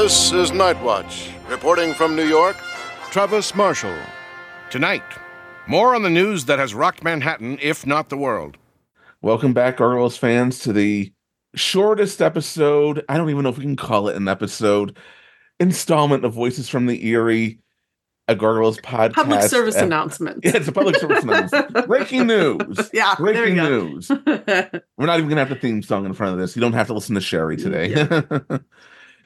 This is Night Watch. Reporting from New York, Travis Marshall. Tonight, more on the news that has rocked Manhattan, if not the world. Welcome back, Gargoyles fans, to the shortest episode. I don't even know if we can call it an episode. Installment of Voices from the Eyrie, a Gargoyles podcast. Public service announcement. Yeah, it's a public service announcement. Breaking news. Yeah, there Breaking you go. news. We're not even gonna have the theme song in front of this. You don't have to listen to Sherry today.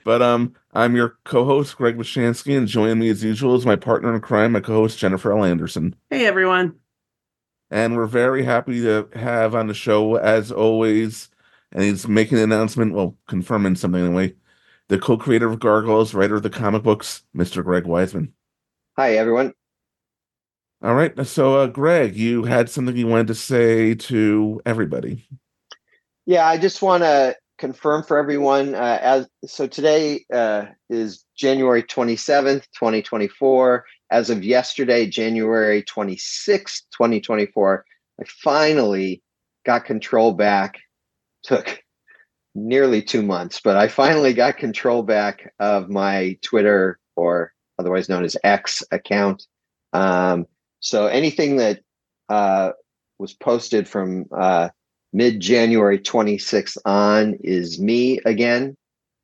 But um, I'm your co-host Greg Bishansky, and joining me as usual is my partner in crime, my co-host Jennifer L. Anderson. hey, everyone. And we're very happy to have on the show, as always. And he's making an announcement, well, confirming something anyway. The co-creator of Gargoyles, writer of the comic books, Mr. Greg Weisman. Hi, everyone. All right, so uh, Greg, you had something you wanted to say to everybody. Yeah, I just want to confirm for everyone. Uh, as so, today uh, is January twenty seventh, twenty twenty four. As of yesterday, January twenty sixth, twenty twenty four, I finally got control back. Took nearly two months, but I finally got control back of my Twitter or otherwise known as X account. Um, so anything that uh, was posted from uh, mid January 26th on is me again.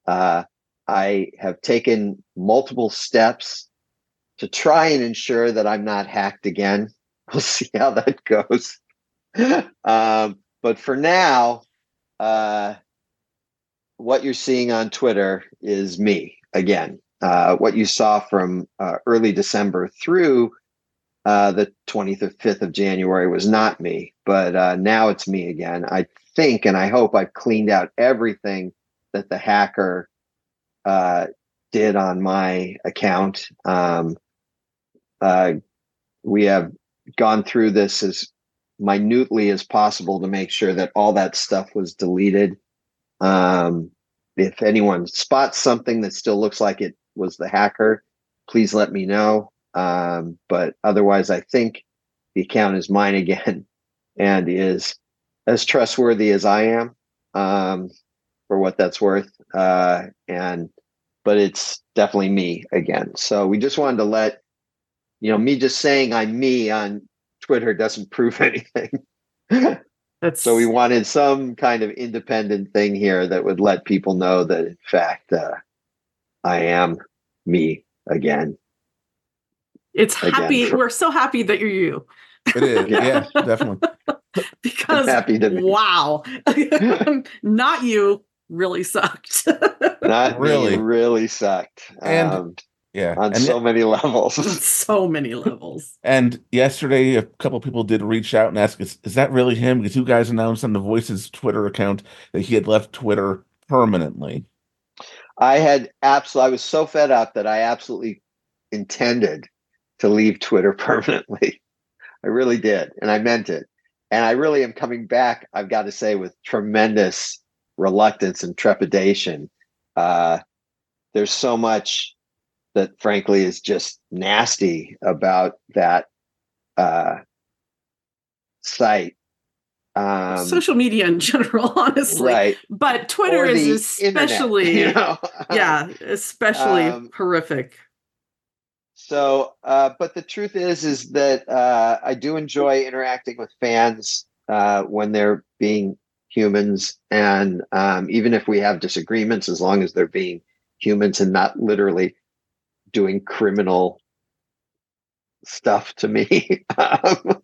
Uh, I have taken multiple steps to try and ensure that I'm not hacked again. We'll see how that goes. um, but for now, uh, what you're seeing on Twitter is me again. Uh, what you saw from uh, early December through uh, the 25th of January was not me, but uh, now it's me again. I think and I hope I've cleaned out everything that the hacker uh, did on my account. Um, uh, we have gone through this as minutely as possible to make sure that all that stuff was deleted. Um, if anyone spots something that still looks like it was the hacker, please let me know. Um, but otherwise, I think the account is mine again and is as trustworthy as I am um, for what that's worth. Uh, and but it's definitely me again. So we just wanted to let you know me just saying I'm me on Twitter doesn't prove anything. That's so we wanted some kind of independent thing here that would let people know that in fact uh, I am me again. It's again, happy. for- We're so happy that you're you It is, Yeah. yeah, definitely. because happy to be. wow, not you really sucked. Not Really. really, really sucked. And- um, Yeah, on and, so many levels. so many levels. and yesterday a couple people did reach out and ask, "Is, is that really him?" Because you guys announced on the Voices Twitter account that he had left Twitter permanently. I had absolutely, I was so fed up that I absolutely intended to leave Twitter permanently. I really did. And I meant it. And I really am coming back, I've got to say, with tremendous reluctance and trepidation. Uh, there's so much that, frankly, is just nasty about that uh, site. Um, Social media in general, honestly. right. But Twitter is the internet, especially, you know? yeah, especially Um, horrific. So, uh, but the truth is, is that uh, I do enjoy interacting with fans uh, when they're being humans, and um, even if we have disagreements, as long as they're being humans and not literally doing criminal stuff to me. um,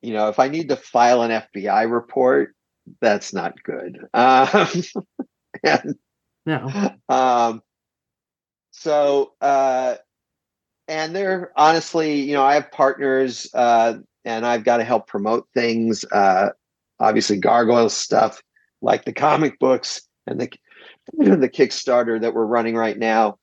you know, if I need to file an FBI report, that's not good. Um, and No. um, so, uh, and they're honestly, you know, I have partners, uh, and I've got to help promote things. Uh, obviously, gargoyle stuff like the comic books and the the Kickstarter that we're running right now.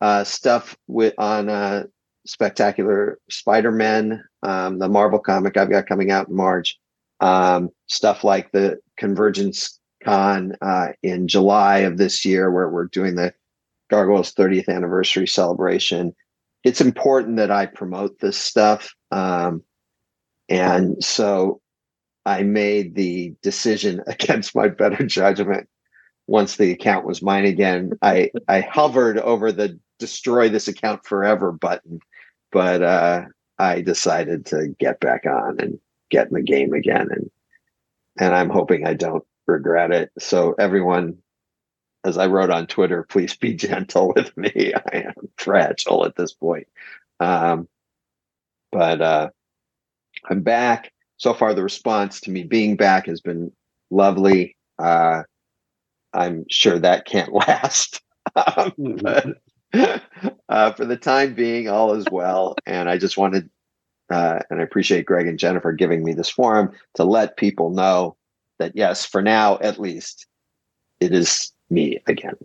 Uh, stuff with on uh, Spectacular Spider-Man, um, the Marvel comic I've got coming out in March. Um, stuff like the Convergence Con uh, in July of this year, where we're doing the Gargoyles 30th anniversary celebration. It's important that I promote this stuff. Um, and so I made the decision against my better judgment once the account was mine again, I I hovered over the destroy this account forever button, but uh, I decided to get back on and get in the game again, and and I'm hoping I don't regret it. So everyone, as I wrote on Twitter, please be gentle with me. I am fragile at this point. Um, but uh, I'm back. So far, the response to me being back has been lovely. Uh, I'm sure that can't last. um, but uh, for the time being, all is well. And I just wanted, uh, and I appreciate Greg and Jennifer giving me this forum to let people know that, yes, for now at least, it is me again.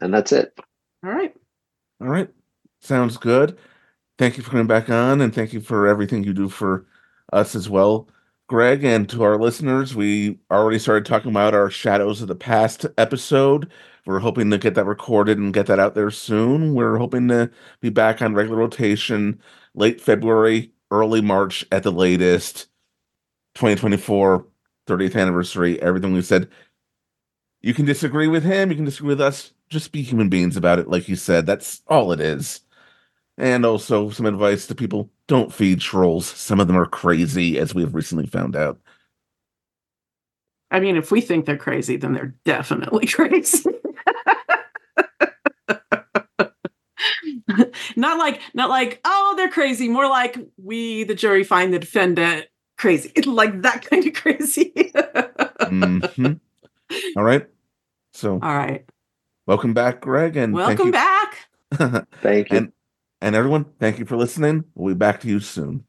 And that's it. All right. All right. Sounds good. Thank you for coming back on and thank you for everything you do for us as well. Greg, and to our listeners, we already started talking about our Shadows of the Past episode. We're hoping to get that recorded and get that out there soon. We're hoping to be back on regular rotation late February, early March at the latest. 2024, 30th anniversary, everything we said. You can disagree with him, you can disagree with us. Just be human beings about it, like you said. That's all it is. And also some advice to people don't feed trolls. Some of them are crazy, as we've recently found out. I mean, if we think they're crazy, then they're definitely crazy. not like not like oh they're crazy more like we the jury find the defendant crazy like that kind of crazy Mhm. All right. So all right welcome back, Greg, and welcome back back. Thank you. and and everyone, thank you for listening. We'll be back to you soon.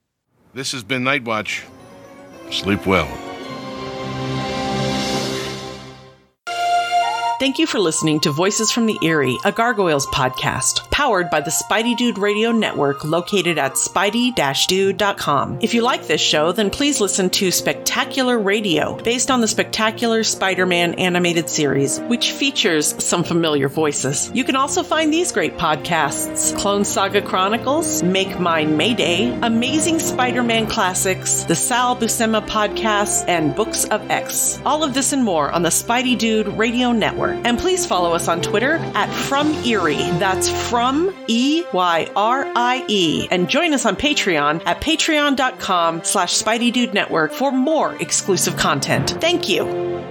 This has been Night Watch. Sleep well. Thank you for listening to Voices from the Eyrie, a Gargoyles podcast, powered by the Spidey Dude Radio Network located at spidey-dude.com. If you like this show, then please listen to Spectacular Radio, based on the Spectacular Spider-Man animated series, which features some familiar voices. You can also find these great podcasts, Clone Saga Chronicles, Make Mine Mayday, Amazing Spider-Man Classics, the Sal Buscema podcast, and Books of X. All of this and more on the Spidey Dude Radio Network. And please follow us on Twitter at From Eyrie. That's from E Y R I E. And join us on Patreon at patreon.com slash Spidey Dude Network for more exclusive content. Thank you.